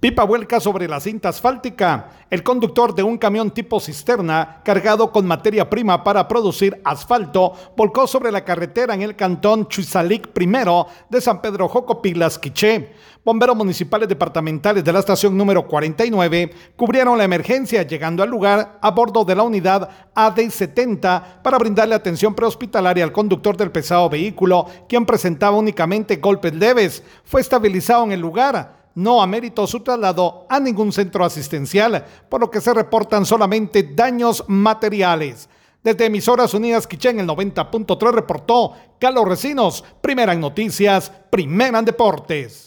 Pipa vuelca sobre la cinta asfáltica. El conductor de un camión tipo cisterna cargado con materia prima para producir asfalto volcó sobre la carretera en el cantón Chuizalic I de San Pedro Jocopilas, Quiché. Bomberos municipales departamentales de la estación número 49 cubrieron la emergencia llegando al lugar a bordo de la unidad AD-70 para brindarle atención prehospitalaria al conductor del pesado vehículo, quien presentaba únicamente golpes leves. Fue estabilizado en el lugar no ameritó su traslado a ningún centro asistencial, por lo que se reportan solamente daños materiales. Desde Emisoras Unidas Quichén, el 90.3 reportó Carlos Recinos, primera en noticias, primera en deportes.